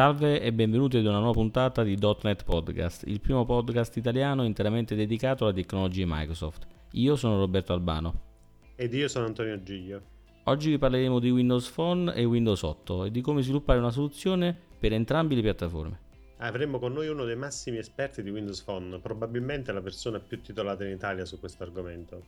Salve e benvenuti ad una nuova puntata di .NET Podcast, il primo podcast italiano interamente dedicato alla tecnologia Microsoft. Io sono Roberto Albano. Ed io sono Antonio Giglio. Oggi vi parleremo di Windows Phone e Windows 8 e di come sviluppare una soluzione per entrambe le piattaforme. Avremo con noi uno dei massimi esperti di Windows Phone, probabilmente la persona più titolata in Italia su questo argomento.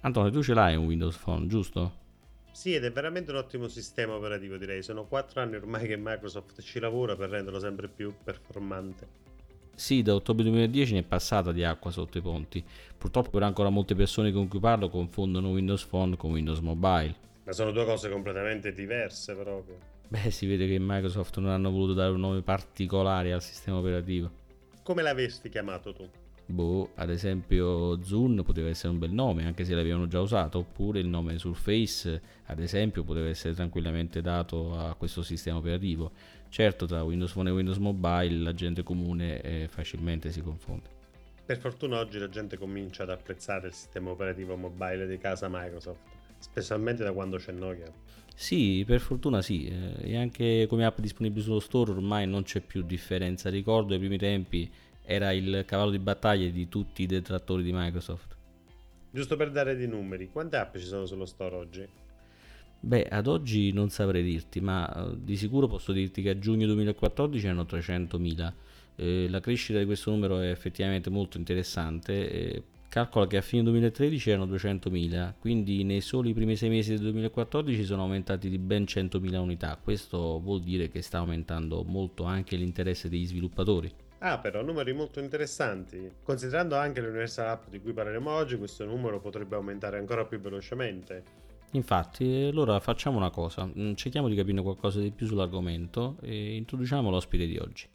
Antonio, tu ce l'hai un Windows Phone, giusto? Sì, ed è veramente un ottimo sistema operativo, direi. Sono quattro anni ormai che Microsoft ci lavora per renderlo sempre più performante. Sì, da ottobre 2010 ne è passata di acqua sotto i ponti. Purtroppo però ancora molte persone con cui parlo confondono Windows Phone con Windows Mobile. Ma sono due cose completamente diverse proprio. Beh, si vede che Microsoft non hanno voluto dare un nome particolare al sistema operativo. Come l'avresti chiamato tu? Boh, ad esempio Zoom poteva essere un bel nome, anche se l'avevano già usato, oppure il nome Surface, ad esempio, poteva essere tranquillamente dato a questo sistema operativo. Certo, tra Windows Phone e Windows Mobile la gente comune eh, facilmente si confonde. Per fortuna oggi la gente comincia ad apprezzare il sistema operativo mobile di casa Microsoft, specialmente da quando c'è Nokia. Sì, per fortuna sì, eh, e anche come app disponibili sullo store ormai non c'è più differenza. Ricordo ai primi tempi era il cavallo di battaglia di tutti i detrattori di Microsoft. Giusto per dare dei numeri, quante app ci sono sullo store oggi? Beh, ad oggi non saprei dirti, ma eh, di sicuro posso dirti che a giugno 2014 erano 300.000. Eh, la crescita di questo numero è effettivamente molto interessante. Eh, calcola che a fine 2013 erano 200.000, quindi nei soli primi sei mesi del 2014 sono aumentati di ben 100.000 unità. Questo vuol dire che sta aumentando molto anche l'interesse degli sviluppatori. Ah, però numeri molto interessanti. Considerando anche l'Universal App di cui parleremo oggi, questo numero potrebbe aumentare ancora più velocemente. Infatti, allora facciamo una cosa, mm, cerchiamo di capire qualcosa di più sull'argomento e introduciamo l'ospite di oggi.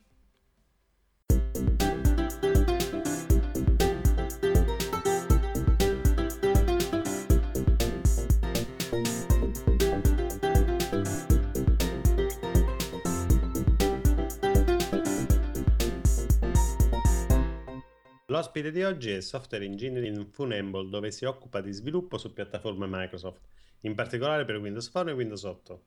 L'ospite di oggi è Software Engineer in Funable, dove si occupa di sviluppo su piattaforme Microsoft, in particolare per Windows Phone e Windows 8.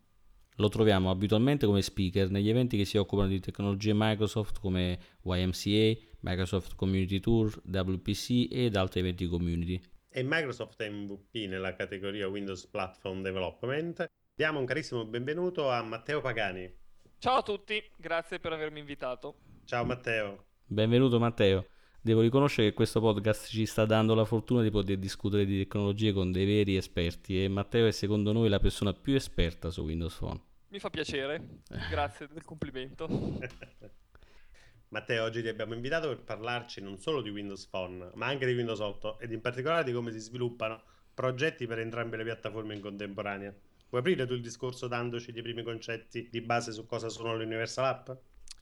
Lo troviamo abitualmente come speaker negli eventi che si occupano di tecnologie Microsoft come YMCA, Microsoft Community Tour, WPC ed altri eventi community. E Microsoft MVP nella categoria Windows Platform Development. Diamo un carissimo benvenuto a Matteo Pagani. Ciao a tutti, grazie per avermi invitato. Ciao Matteo. Benvenuto Matteo. Devo riconoscere che questo podcast ci sta dando la fortuna di poter discutere di tecnologie con dei veri esperti e Matteo è secondo noi la persona più esperta su Windows Phone. Mi fa piacere, grazie del complimento. Matteo, oggi ti abbiamo invitato per parlarci non solo di Windows Phone, ma anche di Windows 8 ed in particolare di come si sviluppano progetti per entrambe le piattaforme in contemporanea. Vuoi aprire tu il discorso dandoci dei primi concetti di base su cosa sono le Universal App?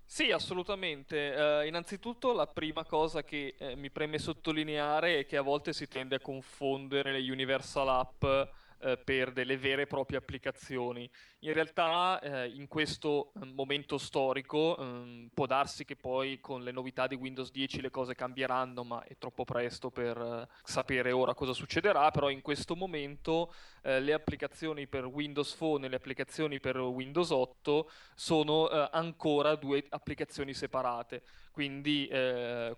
Sì, assolutamente. Eh, innanzitutto la prima cosa che eh, mi preme sottolineare è che a volte si tende a confondere le Universal App eh, per delle vere e proprie applicazioni. In realtà eh, in questo eh, momento storico ehm, può darsi che poi con le novità di Windows 10 le cose cambieranno, ma è troppo presto per eh, sapere ora cosa succederà, però in questo momento eh, le applicazioni per Windows Phone e le applicazioni per Windows 8 sono ancora due applicazioni separate. Quindi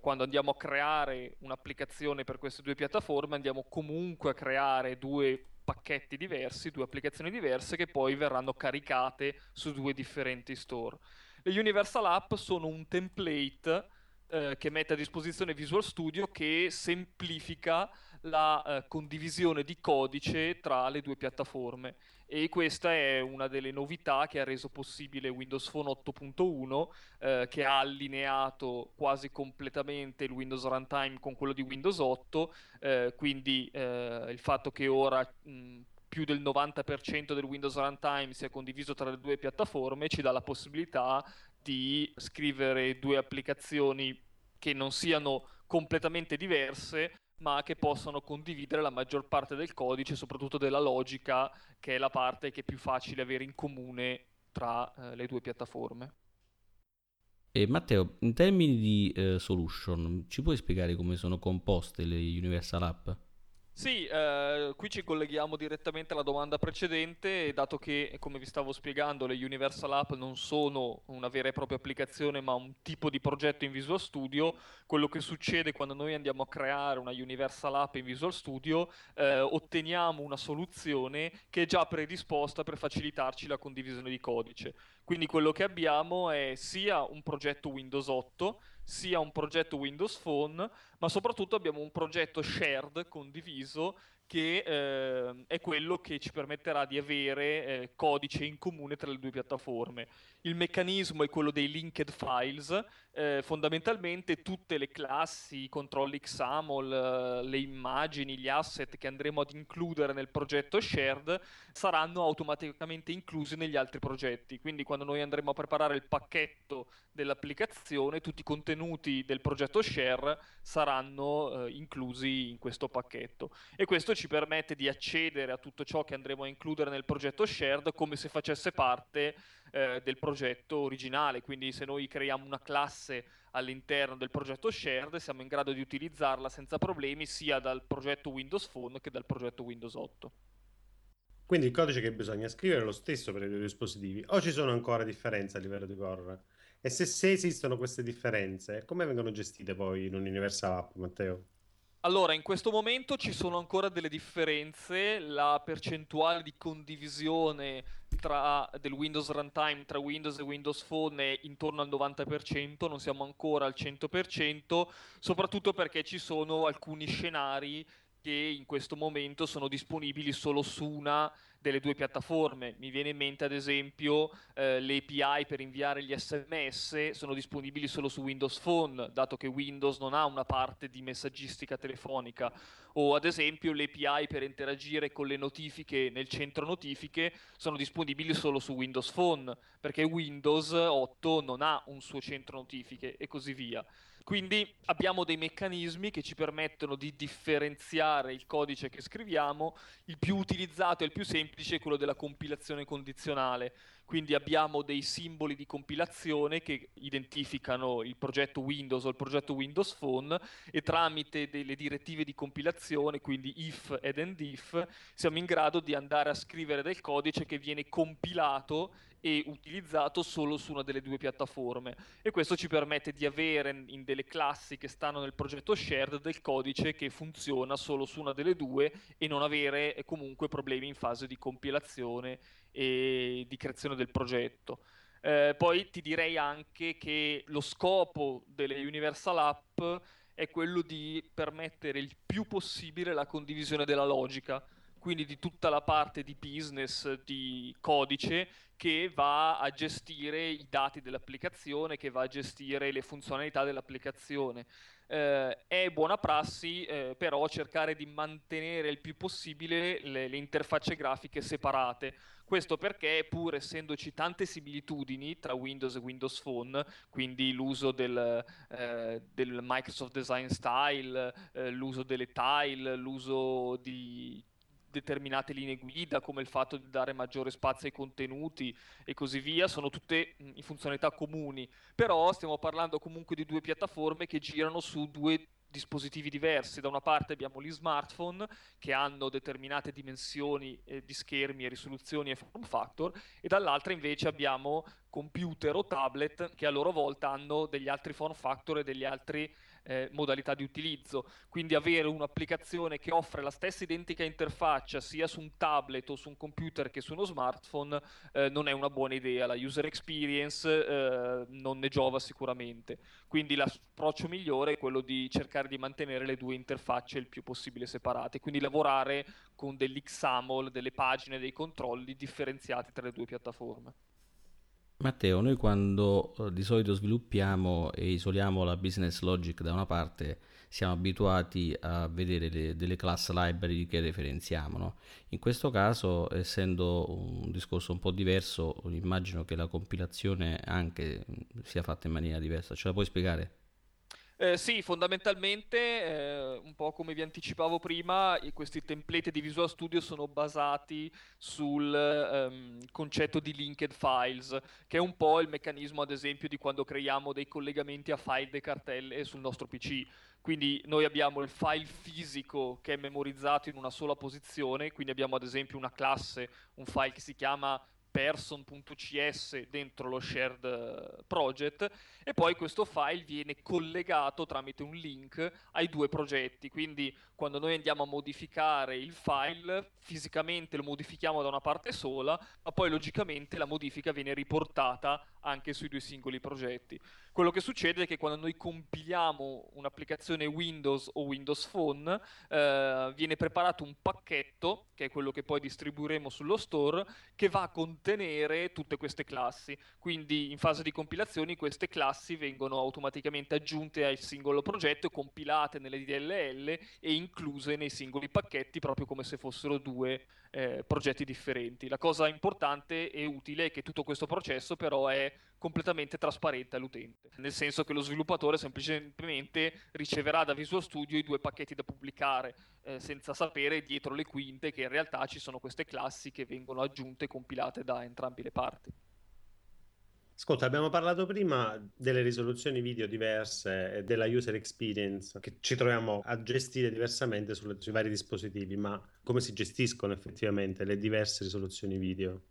quando andiamo a creare un'applicazione per queste due piattaforme andiamo comunque a creare due pacchetti diversi, due applicazioni diverse che poi verranno caricate su due differenti store. Le Universal App sono un template eh, che mette a disposizione Visual Studio che semplifica la eh, condivisione di codice tra le due piattaforme e questa è una delle novità che ha reso possibile Windows Phone 8.1 eh, che ha allineato quasi completamente il Windows Runtime con quello di Windows 8 eh, quindi eh, il fatto che ora mh, più del 90% del Windows Runtime sia condiviso tra le due piattaforme ci dà la possibilità di scrivere due applicazioni che non siano completamente diverse ma che possono condividere la maggior parte del codice, soprattutto della logica, che è la parte che è più facile avere in comune tra eh, le due piattaforme. E Matteo, in termini di eh, solution, ci puoi spiegare come sono composte le Universal App? Sì, eh, qui ci colleghiamo direttamente alla domanda precedente, dato che, come vi stavo spiegando, le Universal App non sono una vera e propria applicazione, ma un tipo di progetto in Visual Studio, quello che succede quando noi andiamo a creare una Universal App in Visual Studio, eh, otteniamo una soluzione che è già predisposta per facilitarci la condivisione di codice. Quindi quello che abbiamo è sia un progetto Windows 8, sia un progetto Windows Phone, ma soprattutto abbiamo un progetto shared, condiviso, che eh, è quello che ci permetterà di avere eh, codice in comune tra le due piattaforme. Il meccanismo è quello dei linked files, eh, fondamentalmente tutte le classi, i controlli XAML, eh, le immagini, gli asset che andremo ad includere nel progetto shared saranno automaticamente inclusi negli altri progetti. Quindi quando noi andremo a preparare il pacchetto dell'applicazione, tutti i contenuti del progetto share saranno eh, inclusi in questo pacchetto. E questo ci permette di accedere a tutto ciò che andremo a includere nel progetto shared come se facesse parte eh, del progetto originale. Quindi se noi creiamo una classe all'interno del progetto shared siamo in grado di utilizzarla senza problemi sia dal progetto Windows Phone che dal progetto Windows 8. Quindi il codice che bisogna scrivere è lo stesso per i due dispositivi o ci sono ancora differenze a livello di core? E se, se esistono queste differenze, come vengono gestite poi in un Universal App, Matteo? Allora, in questo momento ci sono ancora delle differenze, la percentuale di condivisione tra, del Windows Runtime tra Windows e Windows Phone è intorno al 90%, non siamo ancora al 100%, soprattutto perché ci sono alcuni scenari che in questo momento sono disponibili solo su una delle due piattaforme. Mi viene in mente ad esempio eh, le API per inviare gli sms sono disponibili solo su Windows Phone, dato che Windows non ha una parte di messaggistica telefonica, o ad esempio le API per interagire con le notifiche nel centro notifiche sono disponibili solo su Windows Phone, perché Windows 8 non ha un suo centro notifiche e così via. Quindi abbiamo dei meccanismi che ci permettono di differenziare il codice che scriviamo. Il più utilizzato e il più semplice è quello della compilazione condizionale. Quindi abbiamo dei simboli di compilazione che identificano il progetto Windows o il progetto Windows Phone e tramite delle direttive di compilazione, quindi if ed end if, siamo in grado di andare a scrivere del codice che viene compilato e utilizzato solo su una delle due piattaforme. E questo ci permette di avere in delle classi che stanno nel progetto shared del codice che funziona solo su una delle due e non avere eh, comunque problemi in fase di compilazione e di creazione del progetto. Eh, poi ti direi anche che lo scopo delle Universal App è quello di permettere il più possibile la condivisione della logica quindi di tutta la parte di business, di codice che va a gestire i dati dell'applicazione, che va a gestire le funzionalità dell'applicazione. Eh, è buona prassi eh, però cercare di mantenere il più possibile le, le interfacce grafiche separate. Questo perché, pur essendoci tante similitudini tra Windows e Windows Phone, quindi l'uso del, eh, del Microsoft Design Style, eh, l'uso delle tile, l'uso di determinate linee guida, come il fatto di dare maggiore spazio ai contenuti e così via, sono tutte in funzionalità comuni, però stiamo parlando comunque di due piattaforme che girano su due dispositivi diversi. Da una parte abbiamo gli smartphone che hanno determinate dimensioni eh, di schermi e risoluzioni e form factor e dall'altra invece abbiamo computer o tablet che a loro volta hanno degli altri form factor e degli altri eh, modalità di utilizzo. Quindi avere un'applicazione che offre la stessa identica interfaccia sia su un tablet o su un computer che su uno smartphone eh, non è una buona idea. La user experience eh, non ne giova sicuramente. Quindi l'approccio migliore è quello di cercare di mantenere le due interfacce il più possibile separate, quindi lavorare con dell'XAML, delle pagine, dei controlli differenziati tra le due piattaforme. Matteo, noi quando eh, di solito sviluppiamo e isoliamo la business logic da una parte, siamo abituati a vedere le, delle class library che referenziamo. No? In questo caso, essendo un discorso un po' diverso, immagino che la compilazione anche sia fatta in maniera diversa. Ce la puoi spiegare? Eh, sì, fondamentalmente, eh, un po' come vi anticipavo prima, questi template di Visual Studio sono basati sul ehm, concetto di linked files, che è un po' il meccanismo, ad esempio, di quando creiamo dei collegamenti a file e cartelle sul nostro PC. Quindi noi abbiamo il file fisico che è memorizzato in una sola posizione, quindi abbiamo ad esempio una classe, un file che si chiama person.cs dentro lo shared eh, project e poi questo file viene collegato tramite un link ai due progetti. Quindi quando noi andiamo a modificare il file, fisicamente lo modifichiamo da una parte sola, ma poi logicamente la modifica viene riportata anche sui due singoli progetti. Quello che succede è che quando noi compiliamo un'applicazione Windows o Windows Phone, eh, viene preparato un pacchetto, che è quello che poi distribuiremo sullo store, che va a contenere tutte queste classi. Quindi in fase di compilazione queste classi vengono automaticamente aggiunte al singolo progetto, compilate nelle DLL e incluse nei singoli pacchetti proprio come se fossero due eh, progetti differenti. La cosa importante e utile è che tutto questo processo però è completamente trasparente all'utente, nel senso che lo sviluppatore semplicemente riceverà da Visual Studio i due pacchetti da pubblicare, eh, senza sapere dietro le quinte che in realtà ci sono queste classi che vengono aggiunte e compilate da entrambe le parti. Ascolta, abbiamo parlato prima delle risoluzioni video diverse e della user experience che ci troviamo a gestire diversamente sulle, sui vari dispositivi, ma come si gestiscono effettivamente le diverse risoluzioni video?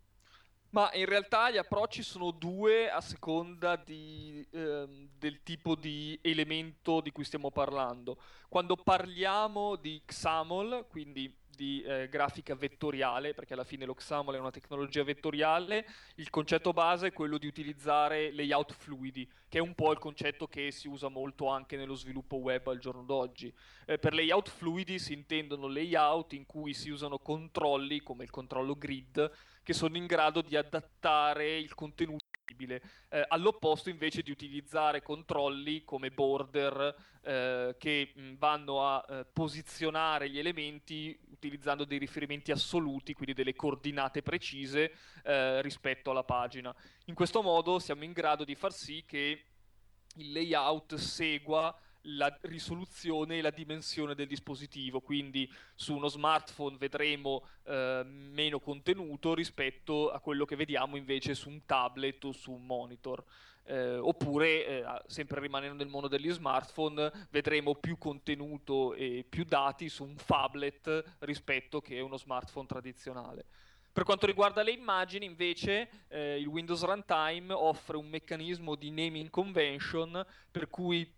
Ma in realtà gli approcci sono due a seconda di, ehm, del tipo di elemento di cui stiamo parlando. Quando parliamo di XAML, quindi di eh, grafica vettoriale, perché alla fine lo XAML è una tecnologia vettoriale, il concetto base è quello di utilizzare layout fluidi, che è un po' il concetto che si usa molto anche nello sviluppo web al giorno d'oggi. Eh, per layout fluidi si intendono layout in cui si usano controlli, come il controllo grid, che sono in grado di adattare il contenuto eh, all'opposto invece di utilizzare controlli come border eh, che mh, vanno a eh, posizionare gli elementi utilizzando dei riferimenti assoluti, quindi delle coordinate precise eh, rispetto alla pagina. In questo modo siamo in grado di far sì che il layout segua la risoluzione e la dimensione del dispositivo, quindi su uno smartphone vedremo eh, meno contenuto rispetto a quello che vediamo invece su un tablet o su un monitor. Eh, oppure, eh, sempre rimanendo nel mondo degli smartphone, vedremo più contenuto e più dati su un phablet rispetto che uno smartphone tradizionale. Per quanto riguarda le immagini, invece, eh, il Windows Runtime offre un meccanismo di naming convention per cui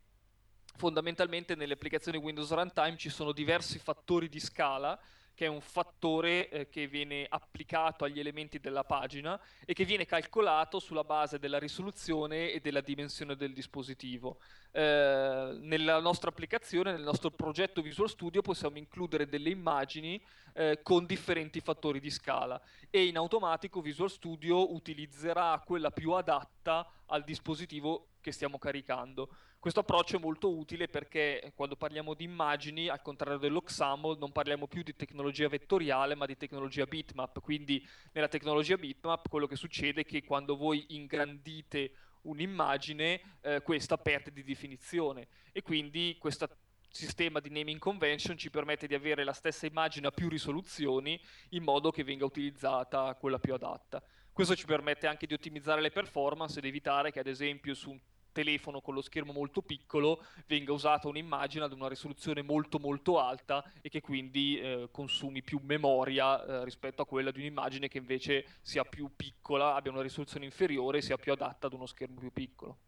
fondamentalmente nelle applicazioni Windows Runtime ci sono diversi fattori di scala che è un fattore eh, che viene applicato agli elementi della pagina e che viene calcolato sulla base della risoluzione e della dimensione del dispositivo. Eh, nella nostra applicazione, nel nostro progetto Visual Studio, possiamo includere delle immagini eh, con differenti fattori di scala e in automatico Visual Studio utilizzerà quella più adatta al dispositivo che stiamo caricando. Questo approccio è molto utile perché quando parliamo di immagini, al contrario dello XAML, non parliamo più di tecnologia vettoriale ma di tecnologia bitmap. Quindi nella tecnologia bitmap quello che succede è che quando voi ingrandite un'immagine, eh, questa perde di definizione e quindi questo sistema di naming convention ci permette di avere la stessa immagine a più risoluzioni in modo che venga utilizzata quella più adatta. Questo ci permette anche di ottimizzare le performance ed evitare che ad esempio su un telefono con lo schermo molto piccolo venga usata un'immagine ad una risoluzione molto molto alta e che quindi eh, consumi più memoria eh, rispetto a quella di un'immagine che invece sia più piccola, abbia una risoluzione inferiore e sia più adatta ad uno schermo più piccolo.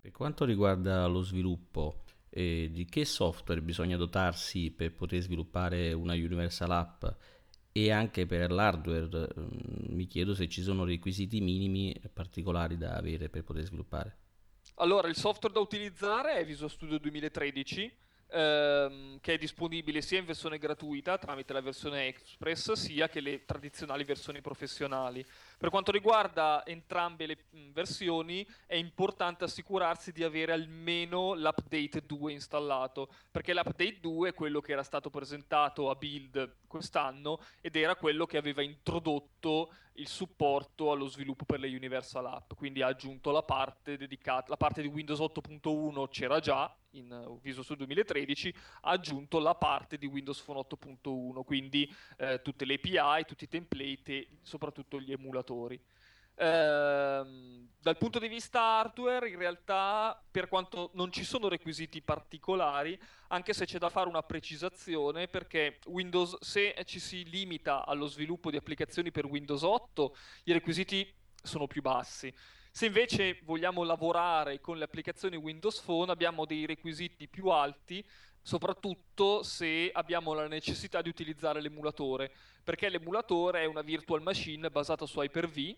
Per quanto riguarda lo sviluppo, eh, di che software bisogna dotarsi per poter sviluppare una Universal App e anche per l'hardware mm, mi chiedo se ci sono requisiti minimi particolari da avere per poter sviluppare. Allora, il software da utilizzare è Visual Studio 2013 ehm, che è disponibile sia in versione gratuita tramite la versione Express sia che le tradizionali versioni professionali. Per quanto riguarda entrambe le versioni, è importante assicurarsi di avere almeno l'update 2 installato, perché l'update 2 è quello che era stato presentato a build quest'anno ed era quello che aveva introdotto il supporto allo sviluppo per le Universal App, quindi ha aggiunto la parte dedicata, la parte di Windows 8.1 c'era già in Visual Studio 2013, ha aggiunto la parte di Windows Phone 8.1, quindi eh, tutte le API, tutti i template e soprattutto gli emulatori. Ehm, dal punto di vista hardware, in realtà, per quanto non ci sono requisiti particolari, anche se c'è da fare una precisazione, perché Windows, se ci si limita allo sviluppo di applicazioni per Windows 8, i requisiti sono più bassi. Se invece vogliamo lavorare con le applicazioni Windows Phone, abbiamo dei requisiti più alti, soprattutto se abbiamo la necessità di utilizzare l'emulatore, perché l'emulatore è una virtual machine basata su Hyper-V,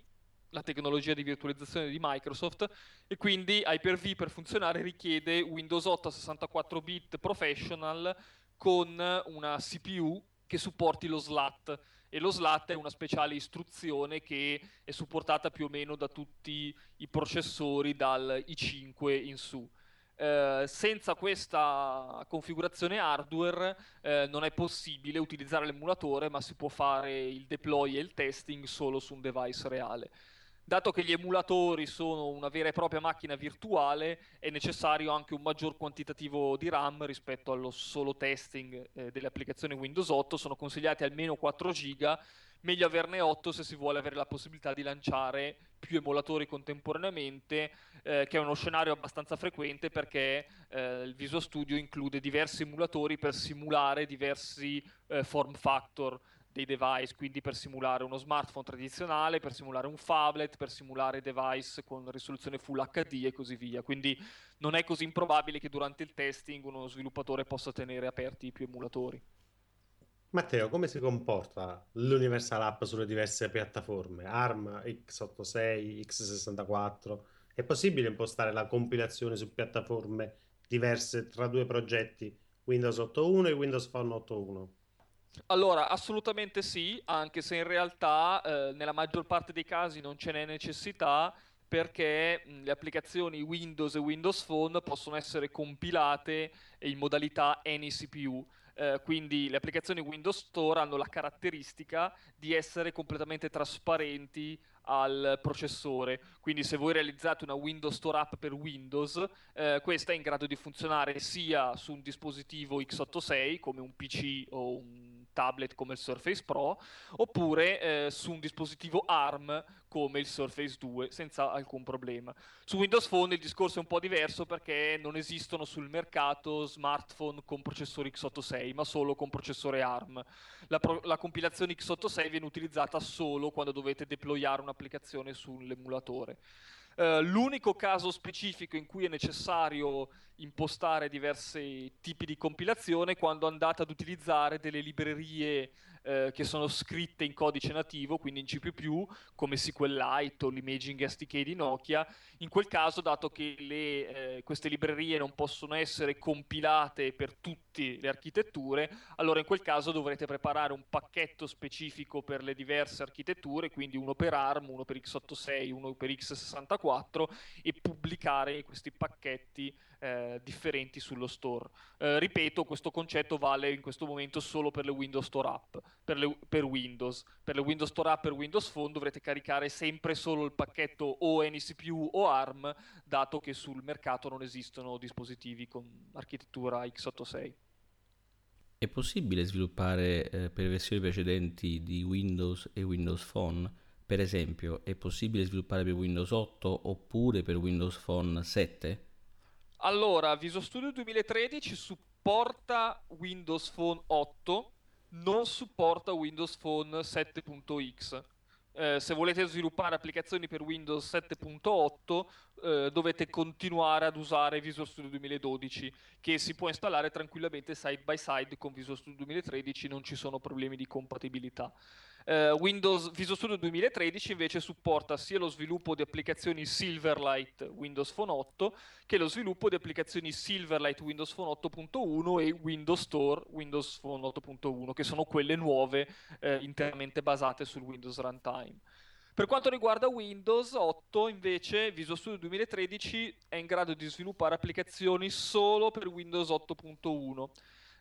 la tecnologia di virtualizzazione di Microsoft e quindi Hyper-V per funzionare richiede Windows 8 a 64 bit professional con una CPU che supporti lo SLAT e lo SLAT è una speciale istruzione che è supportata più o meno da tutti i processori dal i5 in su. Eh, senza questa configurazione hardware eh, non è possibile utilizzare l'emulatore, ma si può fare il deploy e il testing solo su un device reale. Dato che gli emulatori sono una vera e propria macchina virtuale, è necessario anche un maggior quantitativo di RAM rispetto allo solo testing eh, delle applicazioni Windows 8. Sono consigliati almeno 4 GB, meglio averne 8 se si vuole avere la possibilità di lanciare più emulatori contemporaneamente, eh, che è uno scenario abbastanza frequente perché eh, il Visual Studio include diversi emulatori per simulare diversi eh, form factor dei device, quindi per simulare uno smartphone tradizionale, per simulare un phablet, per simulare device con risoluzione Full HD e così via. Quindi non è così improbabile che durante il testing uno sviluppatore possa tenere aperti più emulatori. Matteo, come si comporta l'Universal App sulle diverse piattaforme? ARM, x86, x64? È possibile impostare la compilazione su piattaforme diverse tra due progetti, Windows 8.1 e Windows Phone 8.1? Allora, assolutamente sì, anche se in realtà eh, nella maggior parte dei casi non ce n'è necessità perché mh, le applicazioni Windows e Windows Phone possono essere compilate in modalità AnyCPU. Eh, quindi le applicazioni Windows Store hanno la caratteristica di essere completamente trasparenti al processore. Quindi se voi realizzate una Windows Store app per Windows, eh, questa è in grado di funzionare sia su un dispositivo x86 come un PC o un tablet come il Surface Pro, oppure eh, su un dispositivo ARM come il Surface 2 senza alcun problema. Su Windows Phone il discorso è un po' diverso perché non esistono sul mercato smartphone con processore x86, ma solo con processore ARM. La, pro- la compilazione x86 viene utilizzata solo quando dovete deployare un'applicazione sull'emulatore. Uh, l'unico caso specifico in cui è necessario impostare diversi tipi di compilazione è quando andate ad utilizzare delle librerie eh, che sono scritte in codice nativo, quindi in C++, come SQLite o l'Imaging SDK di Nokia. In quel caso, dato che le, eh, queste librerie non possono essere compilate per tutte le architetture, allora in quel caso dovrete preparare un pacchetto specifico per le diverse architetture, quindi uno per ARM, uno per x86, uno per x64 e pubblicare questi pacchetti eh, differenti sullo store. Eh, ripeto, questo concetto vale in questo momento solo per le Windows Store App, per, le, per, Windows. Per le Windows Store App per Windows Phone dovrete caricare sempre solo il pacchetto o NCPU o ARM, dato che sul mercato non esistono dispositivi con architettura x86. È possibile sviluppare eh, per versioni precedenti di Windows e Windows Phone? Per esempio, è possibile sviluppare per Windows 8 oppure per Windows Phone 7? Allora, Visual Studio 2013 supporta Windows Phone 8, non supporta Windows Phone 7.x. Eh, se volete sviluppare applicazioni per Windows 7.8 eh, dovete continuare ad usare Visual Studio 2012 che si può installare tranquillamente side by side con Visual Studio 2013 non ci sono problemi di compatibilità Uh, Windows Visual Studio 2013 invece supporta sia lo sviluppo di applicazioni Silverlight Windows Phone 8 che lo sviluppo di applicazioni Silverlight Windows Phone 8.1 e Windows Store Windows Phone 8.1 che sono quelle nuove eh, interamente basate sul Windows Runtime. Per quanto riguarda Windows 8, invece, Visual Studio 2013 è in grado di sviluppare applicazioni solo per Windows 8.1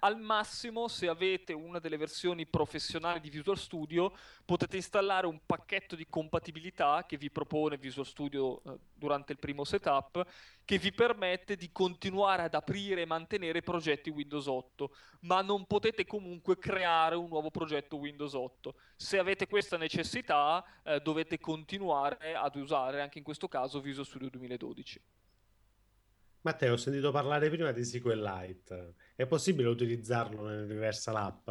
al massimo, se avete una delle versioni professionali di Visual Studio, potete installare un pacchetto di compatibilità che vi propone Visual Studio eh, durante il primo setup, che vi permette di continuare ad aprire e mantenere progetti Windows 8, ma non potete comunque creare un nuovo progetto Windows 8. Se avete questa necessità, eh, dovete continuare ad usare anche in questo caso Visual Studio 2012. Matteo, ho sentito parlare prima di SQLite. È possibile utilizzarlo nell'Universal App?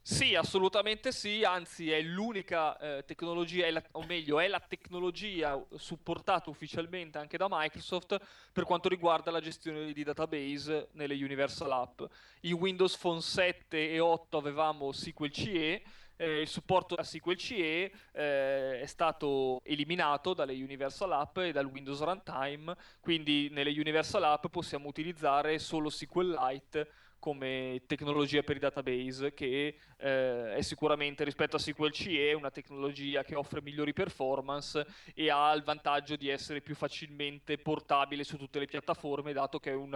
Sì, assolutamente sì, anzi è l'unica eh, tecnologia, la, o meglio è la tecnologia supportata ufficialmente anche da Microsoft per quanto riguarda la gestione di database nelle Universal App. In Windows Phone 7 e 8 avevamo SQL CE, eh, il supporto a SQL CE eh, è stato eliminato dalle Universal App e dal Windows Runtime, quindi nelle Universal App possiamo utilizzare solo SQLite come tecnologia per i database che eh, è sicuramente rispetto a SQL CE una tecnologia che offre migliori performance e ha il vantaggio di essere più facilmente portabile su tutte le piattaforme dato che è un,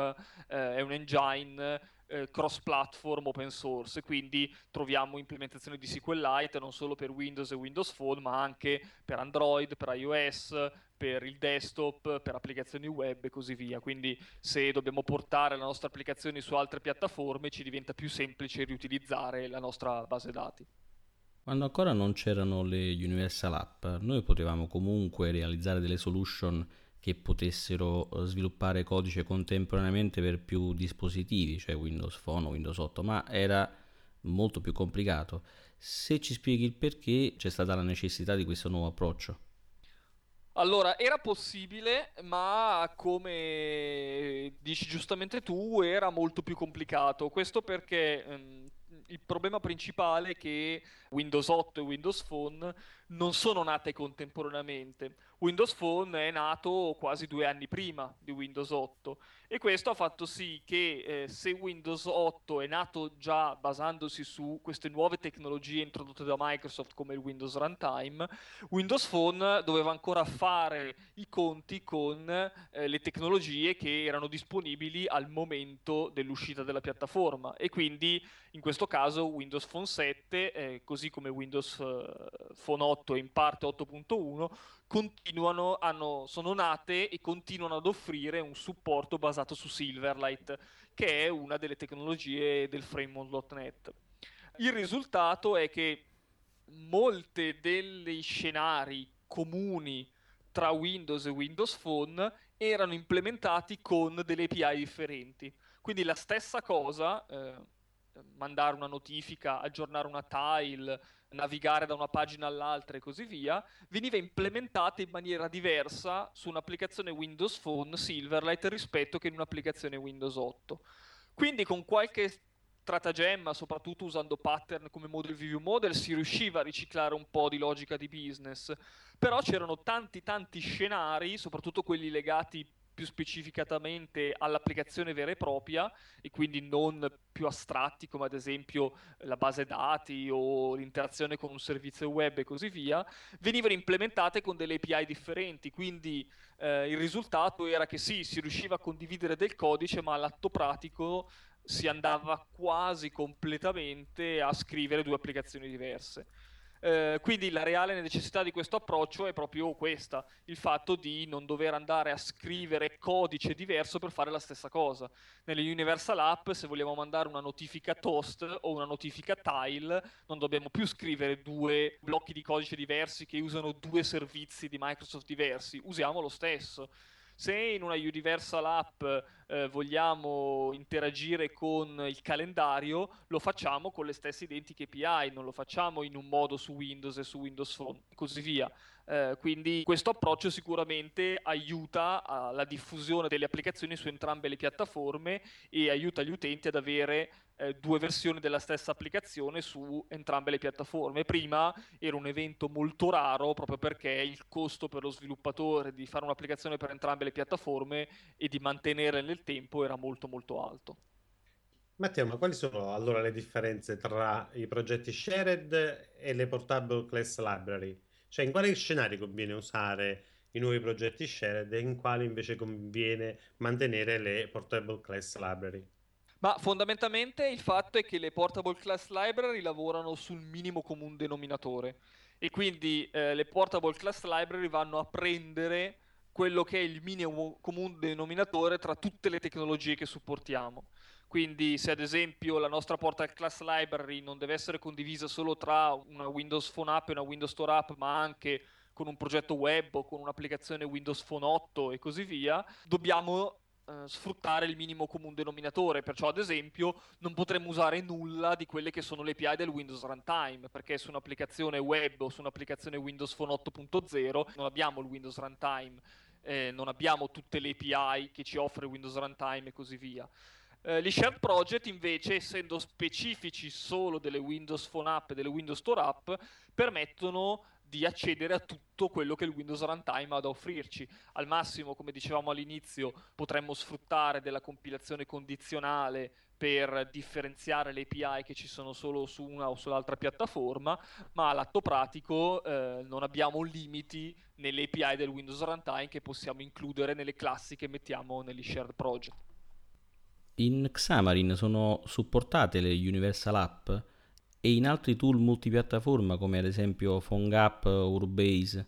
eh, è un engine eh, cross-platform open source, quindi troviamo implementazioni di SQLite non solo per Windows e Windows Phone, ma anche per Android, per iOS, per il desktop, per applicazioni web e così via. Quindi se dobbiamo portare le nostre applicazioni su altre piattaforme ci diventa più semplice riutilizzare la nostra base dati. Quando ancora non c'erano le Universal App, noi potevamo comunque realizzare delle solution che potessero eh, sviluppare codice contemporaneamente per più dispositivi, cioè Windows Phone o Windows 8, ma era molto più complicato. Se ci spieghi il perché c'è stata la necessità di questo nuovo approccio. Allora, era possibile, ma come dici giustamente tu, era molto più complicato. Questo perché ehm, il problema principale è che Windows 8 e Windows Phone non sono nate contemporaneamente. Windows Phone è nato quasi due anni prima di Windows 8 e questo ha fatto sì che eh, se Windows 8 è nato già basandosi su queste nuove tecnologie introdotte da Microsoft come il Windows Runtime, Windows Phone doveva ancora fare i conti con eh, le tecnologie che erano disponibili al momento dell'uscita della piattaforma e quindi in questo caso Windows Phone 7, eh, così come Windows eh, Phone 8 e in parte 8.1, continuano, hanno, sono nate e continuano ad offrire un supporto basato su Silverlight, che è una delle tecnologie del framework.net. Il risultato è che molte degli scenari comuni tra Windows e Windows Phone erano implementati con delle API differenti. Quindi la stessa cosa, eh, mandare una notifica, aggiornare una tile, navigare da una pagina all'altra e così via, veniva implementata in maniera diversa su un'applicazione Windows Phone Silverlight rispetto che in un'applicazione Windows 8. Quindi con qualche stratagemma, soprattutto usando pattern come Model View Model, si riusciva a riciclare un po' di logica di business, però c'erano tanti tanti scenari, soprattutto quelli legati più specificatamente all'applicazione vera e propria e quindi non più astratti come ad esempio la base dati o l'interazione con un servizio web e così via, venivano implementate con delle API differenti, quindi eh, il risultato era che sì, si riusciva a condividere del codice, ma all'atto pratico si andava quasi completamente a scrivere due applicazioni diverse. Eh, quindi la reale necessità di questo approccio è proprio questa, il fatto di non dover andare a scrivere codice diverso per fare la stessa cosa. Nelle Universal App, se vogliamo mandare una notifica toast o una notifica tile, non dobbiamo più scrivere due blocchi di codice diversi che usano due servizi di Microsoft diversi, usiamo lo stesso. Se in una Universal App eh, vogliamo interagire con il calendario, lo facciamo con le stesse identiche API, non lo facciamo in un modo su Windows e su Windows Phone e così via. Eh, quindi questo approccio sicuramente aiuta alla diffusione delle applicazioni su entrambe le piattaforme e aiuta gli utenti ad avere eh, due versioni della stessa applicazione su entrambe le piattaforme. Prima era un evento molto raro proprio perché il costo per lo sviluppatore di fare un'applicazione per entrambe le piattaforme e di mantenere nel tempo era molto molto alto. Matteo, ma quali sono allora le differenze tra i progetti shared e le portable class library? Cioè, in quale scenario conviene usare i nuovi progetti shared e in quali invece conviene mantenere le portable class library? Ma fondamentalmente il fatto è che le portable class library lavorano sul minimo comune denominatore e quindi eh, le portable class library vanno a prendere quello che è il minimo comune denominatore tra tutte le tecnologie che supportiamo. Quindi se ad esempio la nostra portable class library non deve essere condivisa solo tra una Windows Phone app e una Windows Store app, ma anche con un progetto web o con un'applicazione Windows Phone 8 e così via, dobbiamo eh, sfruttare il minimo comune denominatore, perciò ad esempio non potremmo usare nulla di quelle che sono le API del Windows Runtime, perché su un'applicazione web o su un'applicazione Windows Phone 8.0 non abbiamo il Windows Runtime, eh, non abbiamo tutte le API che ci offre Windows Runtime e così via. Eh, gli shared project invece, essendo specifici solo delle Windows Phone app e delle Windows Store app, permettono di accedere a tutto quello che il Windows Runtime ha da offrirci. Al massimo, come dicevamo all'inizio, potremmo sfruttare della compilazione condizionale per differenziare le API che ci sono solo su una o sull'altra piattaforma, ma all'atto pratico eh, non abbiamo limiti nelle API del Windows Runtime che possiamo includere nelle classi che mettiamo negli shared project. In Xamarin sono supportate le Universal App e in altri tool multipiattaforma come ad esempio PhoneGap o Urbase?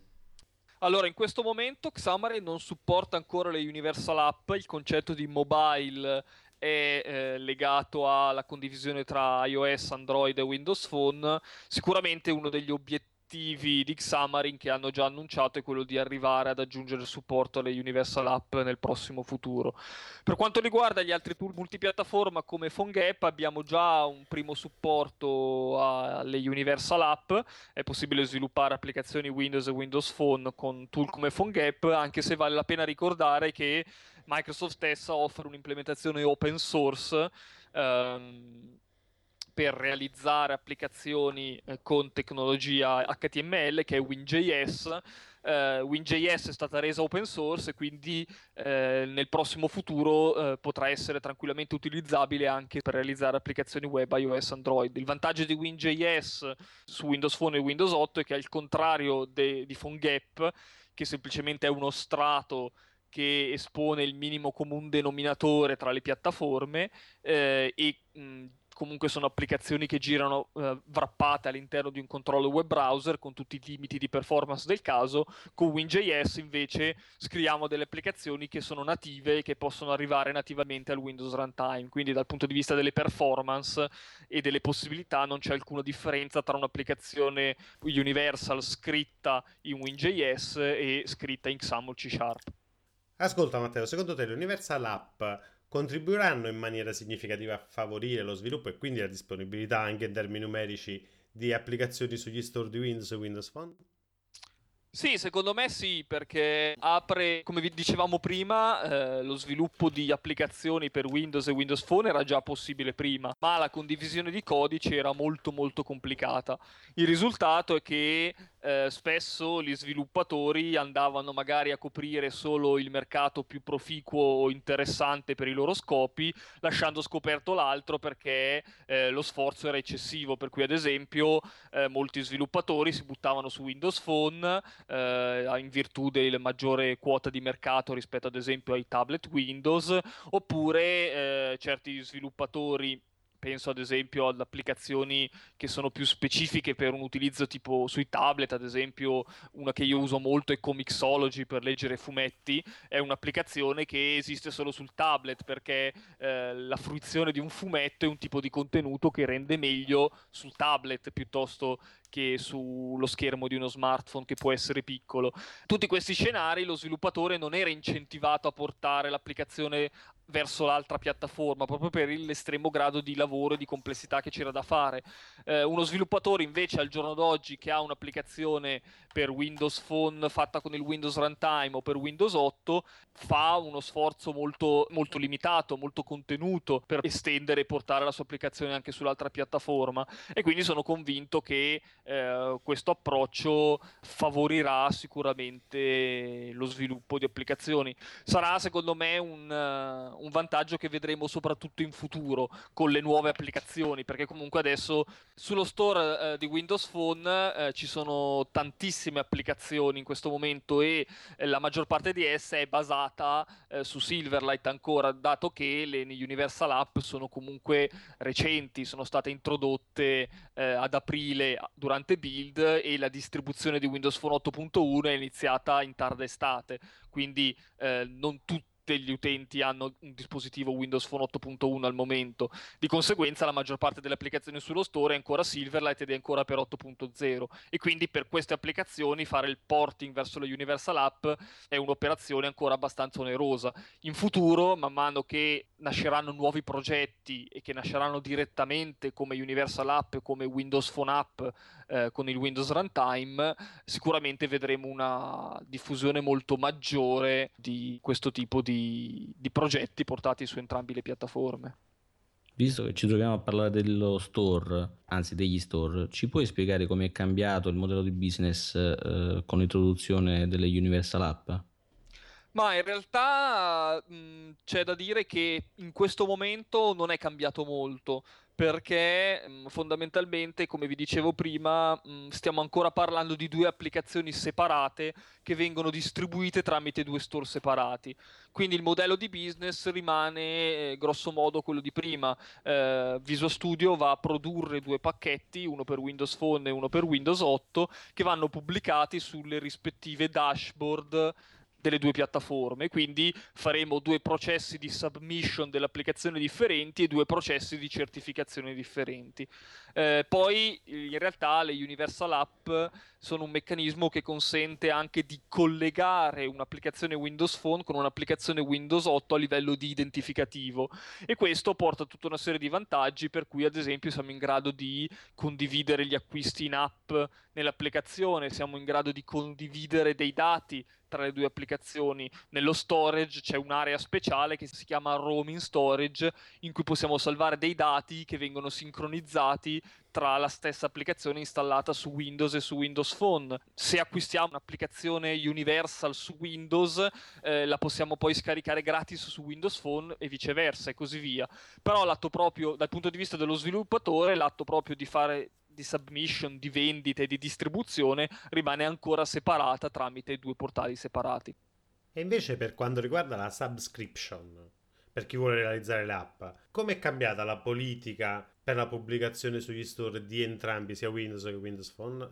Allora, in questo momento Xamarin non supporta ancora le Universal App, il concetto di mobile è eh, legato alla condivisione tra iOS, Android e Windows Phone. Sicuramente uno degli obiettivi obiettivi di Xamarin che hanno già annunciato è quello di arrivare ad aggiungere supporto alle Universal App nel prossimo futuro. Per quanto riguarda gli altri tool multipiattaforma come PhoneGap abbiamo già un primo supporto alle Universal App, è possibile sviluppare applicazioni Windows e Windows Phone con tool come PhoneGap, anche se vale la pena ricordare che Microsoft stessa offre un'implementazione open source ehm, per realizzare applicazioni eh, con tecnologia HTML che è WinJS. Uh, WinJS è stata resa open source e quindi uh, nel prossimo futuro uh, potrà essere tranquillamente utilizzabile anche per realizzare applicazioni web iOS Android. Il vantaggio di WinJS su Windows Phone e Windows 8 è che al contrario de- di PhoneGap, che semplicemente è uno strato che espone il minimo comune denominatore tra le piattaforme eh, e mh, comunque sono applicazioni che girano eh, wrappate all'interno di un controllo web browser con tutti i limiti di performance del caso. Con WinJS invece scriviamo delle applicazioni che sono native e che possono arrivare nativamente al Windows Runtime. Quindi dal punto di vista delle performance e delle possibilità non c'è alcuna differenza tra un'applicazione Universal scritta in WinJS e scritta in XAML C Sharp. Ascolta Matteo, secondo te l'Universal App contribuiranno in maniera significativa a favorire lo sviluppo e quindi la disponibilità anche in termini numerici di applicazioni sugli store di Windows e Windows Phone? Sì, secondo me sì, perché apre, come vi dicevamo prima, eh, lo sviluppo di applicazioni per Windows e Windows Phone era già possibile prima, ma la condivisione di codice era molto molto complicata. Il risultato è che eh, spesso gli sviluppatori andavano magari a coprire solo il mercato più proficuo o interessante per i loro scopi, lasciando scoperto l'altro perché eh, lo sforzo era eccessivo. Per cui, ad esempio, eh, molti sviluppatori si buttavano su Windows Phone eh, in virtù della maggiore quota di mercato rispetto, ad esempio, ai tablet Windows, oppure eh, certi sviluppatori penso ad esempio ad applicazioni che sono più specifiche per un utilizzo tipo sui tablet, ad esempio una che io uso molto è Comixology per leggere fumetti, è un'applicazione che esiste solo sul tablet perché eh, la fruizione di un fumetto è un tipo di contenuto che rende meglio sul tablet piuttosto che sullo schermo di uno smartphone che può essere piccolo. Tutti questi scenari lo sviluppatore non era incentivato a portare l'applicazione verso l'altra piattaforma proprio per l'estremo grado di lavoro e di complessità che c'era da fare. Eh, uno sviluppatore invece al giorno d'oggi che ha un'applicazione per Windows Phone fatta con il Windows Runtime o per Windows 8 fa uno sforzo molto, molto limitato, molto contenuto per estendere e portare la sua applicazione anche sull'altra piattaforma e quindi sono convinto che eh, questo approccio favorirà sicuramente lo sviluppo di applicazioni. Sarà secondo me un, uh, un, vantaggio che vedremo soprattutto in futuro con le nuove applicazioni, perché comunque adesso sullo store uh, di Windows Phone uh, ci sono tantissime applicazioni in questo momento e la maggior parte di esse è basata su Silverlight ancora, dato che le Universal App sono comunque recenti, sono state introdotte ad aprile durante durante build e la distribuzione di Windows Phone 8.1 è iniziata in tarda estate, quindi eh, non tutti gli utenti hanno un dispositivo Windows Phone 8.1 al momento. Di conseguenza la maggior parte delle applicazioni sullo store è ancora Silverlight ed è ancora per 8.0 e quindi per queste applicazioni fare il porting verso la Universal App è un'operazione ancora abbastanza onerosa. In futuro, man mano che nasceranno nuovi progetti e che nasceranno direttamente come Universal App, come Windows Phone App eh, con il Windows Runtime, sicuramente vedremo una diffusione molto maggiore di questo tipo di, di progetti portati su entrambe le piattaforme. Visto che ci troviamo a parlare dello store, anzi degli store, ci puoi spiegare come è cambiato il modello di business eh, con l'introduzione delle Universal App? Ma in realtà mh, c'è da dire che in questo momento non è cambiato molto perché mh, fondamentalmente, come vi dicevo prima, mh, stiamo ancora parlando di due applicazioni separate che vengono distribuite tramite due store separati. Quindi il modello di business rimane eh, grosso modo quello di prima. Eh, Visual Studio va a produrre due pacchetti, uno per Windows Phone e uno per Windows 8, che vanno pubblicati sulle rispettive dashboard delle due piattaforme, quindi faremo due processi di submission dell'applicazione differenti e due processi di certificazione differenti. Eh, poi in realtà le Universal App sono un meccanismo che consente anche di collegare un'applicazione Windows Phone con un'applicazione Windows 8 a livello di identificativo e questo porta tutta una serie di vantaggi per cui ad esempio siamo in grado di condividere gli acquisti in app nell'applicazione, siamo in grado di condividere dei dati tra le due applicazioni. Nello storage c'è un'area speciale che si chiama roaming storage in cui possiamo salvare dei dati che vengono sincronizzati tra la stessa applicazione installata su Windows e su Windows Phone. Se acquistiamo un'applicazione Universal su Windows, eh, la possiamo poi scaricare gratis su Windows Phone e viceversa e così via. Però l'atto proprio, dal punto di vista dello sviluppatore, l'atto proprio di fare di submission, di vendita e di distribuzione rimane ancora separata tramite due portali separati. E invece per quanto riguarda la subscription, per chi vuole realizzare l'app, come è cambiata la politica per la pubblicazione sugli store di entrambi, sia Windows che Windows Phone?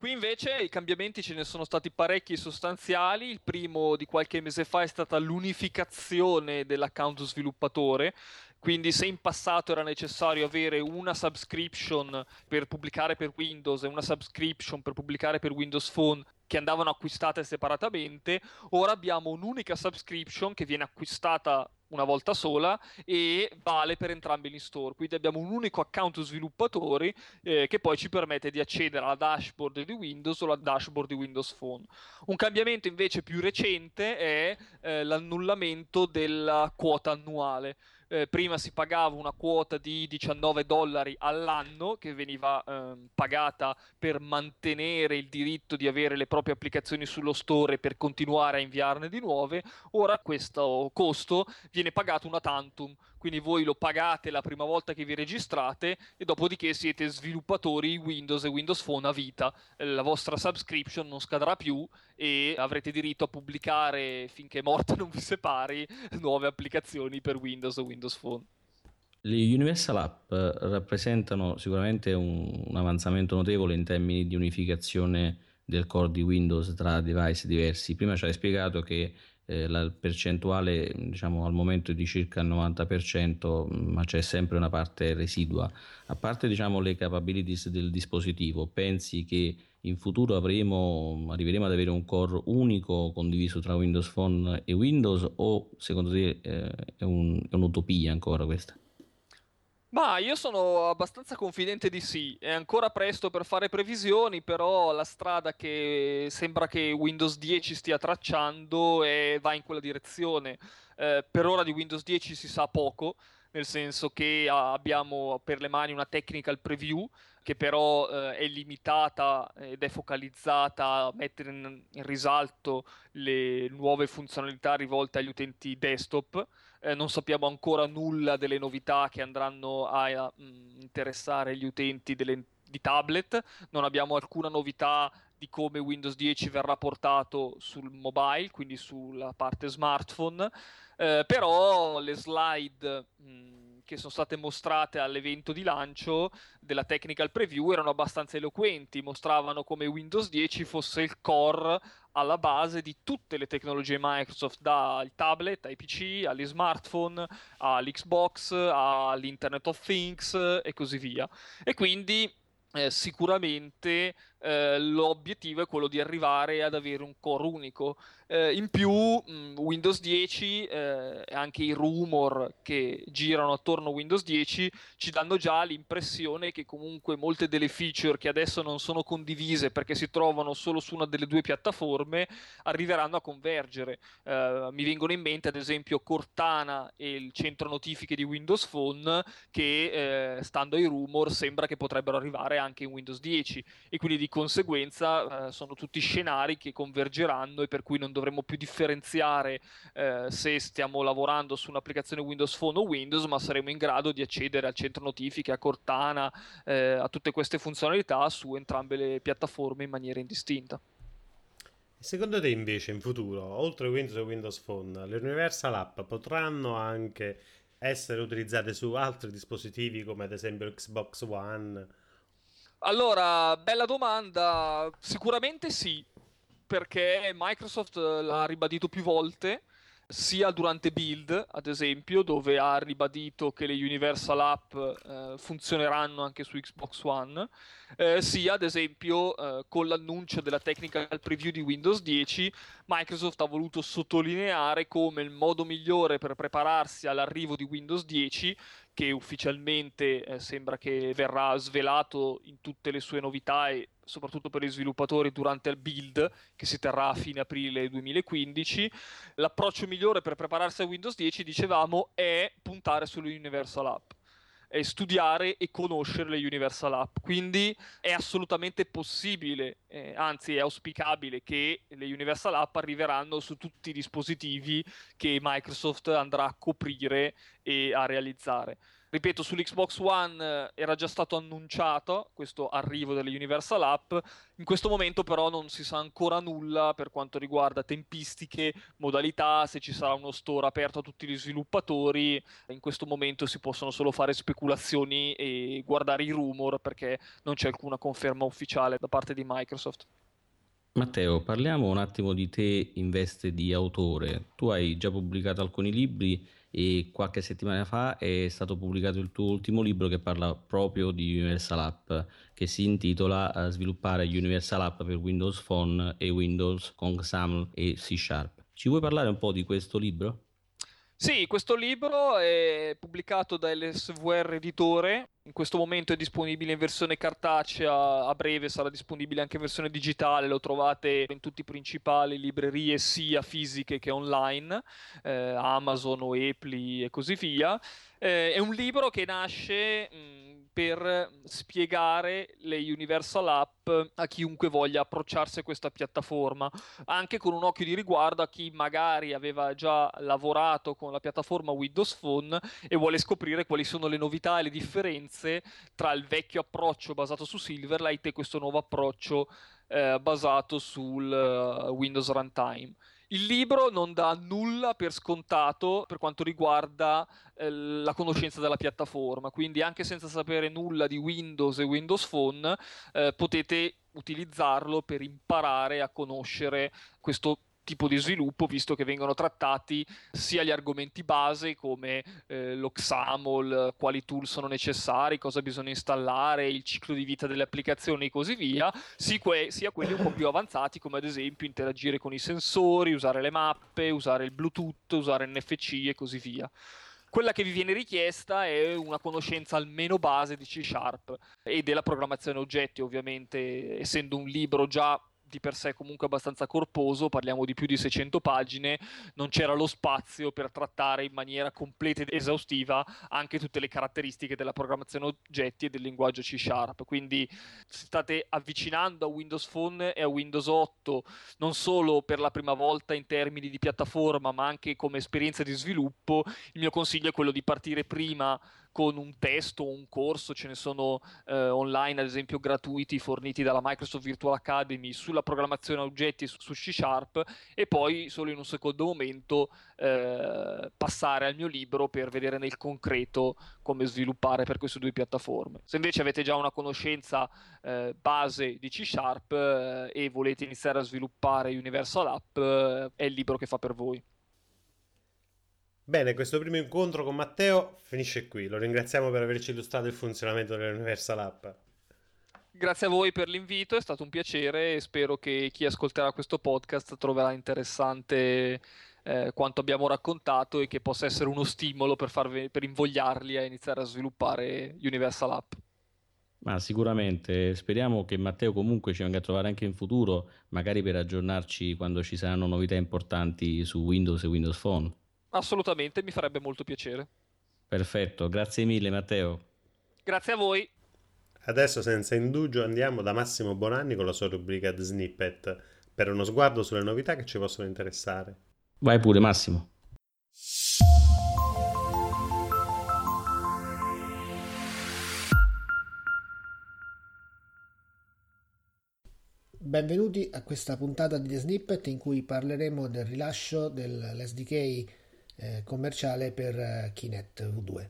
Qui invece i cambiamenti ce ne sono stati parecchi sostanziali. Il primo di qualche mese fa è stata l'unificazione dell'account sviluppatore. Quindi se in passato era necessario avere una subscription per pubblicare per Windows e una subscription per pubblicare per Windows Phone che andavano acquistate separatamente, ora abbiamo un'unica subscription che viene acquistata una volta sola e vale per entrambi gli store. Quindi abbiamo un unico account sviluppatori eh, che poi ci permette di accedere alla dashboard di Windows o alla dashboard di Windows Phone. Un cambiamento invece più recente è eh, l'annullamento della quota annuale eh, prima si pagava una quota di 19 dollari all'anno che veniva eh, pagata per mantenere il diritto di avere le proprie applicazioni sullo store e per continuare a inviarne di nuove, ora questo costo viene pagato una tantum, quindi voi lo pagate la prima volta che vi registrate e dopodiché siete sviluppatori Windows e Windows Phone a vita. La vostra subscription non scadrà più e avrete diritto a pubblicare finché morte non vi separi nuove applicazioni per Windows e Windows Phone. Le Universal App rappresentano sicuramente un, un avanzamento notevole in termini di unificazione del core di Windows tra device diversi. Prima ci hai spiegato che eh, la percentuale diciamo al momento è di circa il 90% ma c'è sempre una parte residua a parte diciamo le capabilities del dispositivo pensi che in futuro avremo, arriveremo ad avere un core unico condiviso tra Windows Phone e Windows o secondo te eh, è, un, è un'utopia ancora questa? Ma io sono abbastanza confidente di sì. È ancora presto per fare previsioni, però la strada che sembra che Windows 10 stia tracciando è, va in quella direzione. Eh, per ora di Windows 10 si sa poco, nel senso che abbiamo per le mani una technical preview che però eh, è limitata ed è focalizzata a mettere in, in, risalto le nuove funzionalità rivolte agli utenti desktop. Eh, non sappiamo ancora nulla delle novità che andranno a, a mm, interessare gli utenti delle, di tablet, non abbiamo alcuna novità di come Windows 10 verrà portato sul mobile, quindi sulla parte smartphone, eh, però le slide mh, mm, che sono state mostrate all'evento di lancio della technical preview erano abbastanza eloquenti, mostravano come Windows 10 fosse il core alla base di tutte le tecnologie Microsoft, dal tablet ai PC, agli smartphone, all'Xbox, all'Internet of Things e così via. E quindi eh, sicuramente eh, l'obiettivo è quello di arrivare ad avere un core unico. Eh, in più, mh, mm, Windows 10 e eh, anche i rumor che girano attorno a Windows 10 ci danno già l'impressione che comunque molte delle feature che adesso non sono condivise perché si trovano solo su una delle due piattaforme arriveranno a convergere. Eh, mi vengono in mente ad esempio Cortana e il centro notifiche di Windows Phone che eh, stando ai rumor sembra che potrebbero arrivare anche in Windows 10 e quindi di conseguenza eh, sono tutti scenari che convergeranno e per cui non dovremmo più differenziare eh, se stiamo lavorando su un'applicazione Windows Phone o Windows, ma saremo in grado di accedere al centro notifiche, a Cortana, eh, a tutte queste funzionalità su entrambe le piattaforme in maniera indistinta. Secondo te invece in futuro, oltre Windows e Windows Phone, le Universal App potranno anche essere utilizzate su altri dispositivi come ad esempio Xbox One allora, bella domanda. Sicuramente sì, perché Microsoft l'ha ribadito più volte, sia durante Build, ad esempio, dove ha ribadito che le Universal App eh, funzioneranno anche su Xbox One, eh, sia ad esempio eh, con l'annuncio della technical preview di Windows 10, Microsoft ha voluto sottolineare come il modo migliore per prepararsi all'arrivo di Windows 10 che ufficialmente eh, sembra che verrà svelato in tutte le sue novità e soprattutto per gli sviluppatori durante il build che si terrà a fine aprile 2015. L'approccio migliore per prepararsi a Windows 10, dicevamo, è puntare sulle Universal App e studiare e conoscere le Universal App. Quindi è assolutamente possibile, eh, anzi è auspicabile che le Universal App arriveranno su tutti i dispositivi che Microsoft andrà a coprire e a realizzare. Ripeto, sull'Xbox One eh, era già stato annunciato questo arrivo delle Universal App, in questo momento però non si sa ancora nulla per quanto riguarda tempistiche, modalità, se ci sarà uno store aperto a tutti gli sviluppatori, in questo momento si possono solo fare speculazioni e guardare i rumor perché non c'è alcuna conferma ufficiale da parte di Microsoft. Matteo, parliamo un attimo di te in veste di autore. Tu hai già pubblicato alcuni libri e qualche settimana fa è stato pubblicato il tuo ultimo libro che parla proprio di Universal App, che si intitola uh, Sviluppare Universal App per Windows Phone e Windows con XAML e C Sharp. Ci vuoi parlare un po' di questo libro? Sì, questo libro è pubblicato da LSVR Editore, in questo momento è disponibile in versione cartacea, a breve sarà disponibile anche in versione digitale, lo trovate in tutte le principali librerie sia fisiche che online, eh, Amazon o Apple e così via. Eh, è un libro che nasce... Mh, per spiegare le Universal App a chiunque voglia approcciarsi a questa piattaforma, anche con un occhio di riguardo a chi magari aveva già lavorato con la piattaforma Windows Phone e vuole scoprire quali sono le novità e le differenze tra il vecchio approccio basato su Silverlight e questo nuovo approccio eh, basato sul uh, Windows Runtime. Il libro non dà nulla per scontato per quanto riguarda eh, la conoscenza della piattaforma, quindi anche senza sapere nulla di Windows e Windows Phone eh, potete utilizzarlo per imparare a conoscere questo tipo di sviluppo, visto che vengono trattati sia gli argomenti base come eh, lo XAML, quali tool sono necessari, cosa bisogna installare, il ciclo di vita delle applicazioni e così via, sia quelli un po' più avanzati come ad esempio interagire con i sensori, usare le mappe, usare il Bluetooth, usare NFC e così via. Quella che vi viene richiesta è una conoscenza almeno base di C Sharp e della programmazione oggetti, ovviamente, essendo un libro già di per sé comunque abbastanza corposo, parliamo di più di 600 pagine, non c'era lo spazio per trattare in maniera completa ed esaustiva anche tutte le caratteristiche della programmazione oggetti e del linguaggio C Sharp. Quindi state avvicinando a Windows Phone e a Windows 8 non solo per la prima volta in termini di piattaforma, ma anche come esperienza di sviluppo. Il mio consiglio è quello di partire prima con un testo o un corso, ce ne sono eh, online ad esempio gratuiti forniti dalla Microsoft Virtual Academy sulla programmazione a oggetti su C Sharp e poi solo in un secondo momento eh, passare al mio libro per vedere nel concreto come sviluppare per queste due piattaforme. Se invece avete già una conoscenza eh, base di C Sharp eh, e volete iniziare a sviluppare Universal App, eh, è il libro che fa per voi. Bene, questo primo incontro con Matteo finisce qui. Lo ringraziamo per averci illustrato il funzionamento dell'Universal App. Grazie a voi per l'invito, è stato un piacere e spero che chi ascolterà questo podcast troverà interessante eh, quanto abbiamo raccontato e che possa essere uno stimolo per, farvi, per invogliarli a iniziare a sviluppare Universal App. Ma sicuramente, speriamo che Matteo comunque ci venga a trovare anche in futuro, magari per aggiornarci quando ci saranno novità importanti su Windows e Windows Phone. Assolutamente, mi farebbe molto piacere. Perfetto, grazie mille Matteo. Grazie a voi. Adesso senza indugio andiamo da Massimo Bonanni con la sua rubrica The Snippet per uno sguardo sulle novità che ci possono interessare. Vai pure Massimo. Benvenuti a questa puntata di The Snippet in cui parleremo del rilascio dell'SDK eh, commerciale per eh, Kinect V2.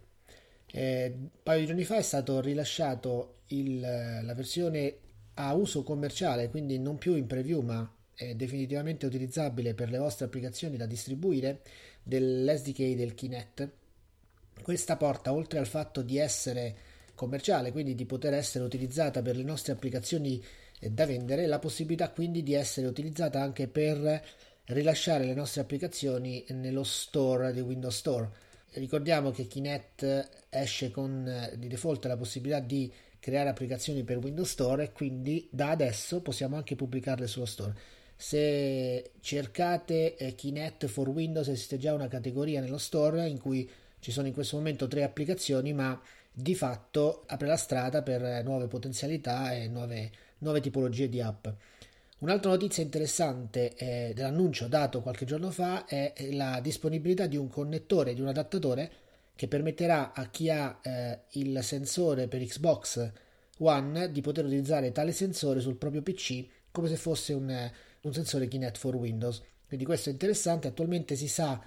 Eh, un paio di giorni fa è stato rilasciato il, eh, la versione a uso commerciale, quindi non più in preview ma è definitivamente utilizzabile per le vostre applicazioni da distribuire dell'SDK del Kinect. Questa porta oltre al fatto di essere commerciale, quindi di poter essere utilizzata per le nostre applicazioni eh, da vendere, la possibilità quindi di essere utilizzata anche per rilasciare le nostre applicazioni nello store di Windows Store. Ricordiamo che Kinect esce con eh, di default la possibilità di creare applicazioni per Windows Store e quindi da adesso possiamo anche pubblicarle sullo store. Se cercate eh, Kinect for Windows esiste già una categoria nello store in cui ci sono in questo momento tre applicazioni, ma di fatto apre la strada per nuove potenzialità e nuove, nuove tipologie di app. Un'altra notizia interessante eh, dell'annuncio dato qualche giorno fa è la disponibilità di un connettore, di un adattatore che permetterà a chi ha eh, il sensore per Xbox One di poter utilizzare tale sensore sul proprio PC come se fosse un, un sensore Kinect for Windows. Quindi questo è interessante, attualmente si sa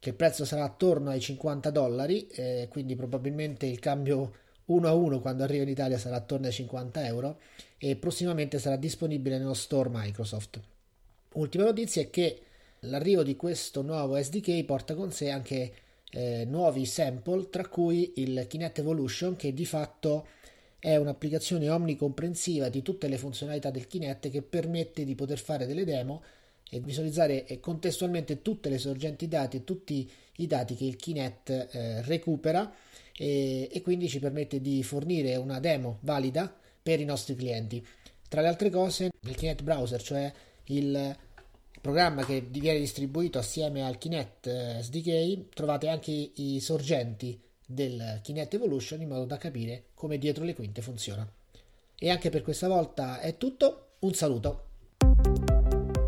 che il prezzo sarà attorno ai 50 dollari, eh, quindi probabilmente il cambio 1 a 1 quando arriva in Italia sarà attorno ai 50 euro e prossimamente sarà disponibile nello store Microsoft. Ultima notizia è che l'arrivo di questo nuovo SDK porta con sé anche eh, nuovi sample, tra cui il Kinect Evolution, che di fatto è un'applicazione omnicomprensiva di tutte le funzionalità del Kinect che permette di poter fare delle demo e visualizzare contestualmente tutte le sorgenti dati e tutti i dati che il Kinect eh, recupera e, e quindi ci permette di fornire una demo valida per i nostri clienti. Tra le altre cose, nel Kinect Browser, cioè il programma che viene distribuito assieme al Kinect eh, SDK, trovate anche i sorgenti del Kinect Evolution in modo da capire come dietro le quinte funziona. E anche per questa volta è tutto, un saluto.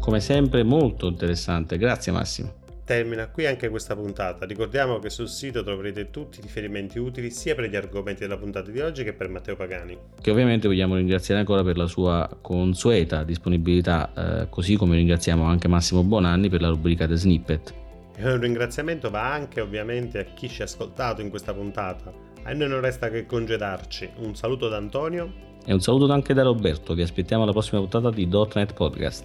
Come sempre molto interessante, grazie Massimo. Termina qui anche questa puntata. Ricordiamo che sul sito troverete tutti i riferimenti utili sia per gli argomenti della puntata di oggi che per Matteo Pagani. Che ovviamente vogliamo ringraziare ancora per la sua consueta disponibilità, eh, così come ringraziamo anche Massimo Bonanni per la rubrica The Snippet. E un ringraziamento va anche ovviamente a chi ci ha ascoltato in questa puntata. A noi non resta che congedarci. Un saluto da Antonio. E un saluto anche da Roberto. Vi aspettiamo alla prossima puntata di .NET Podcast.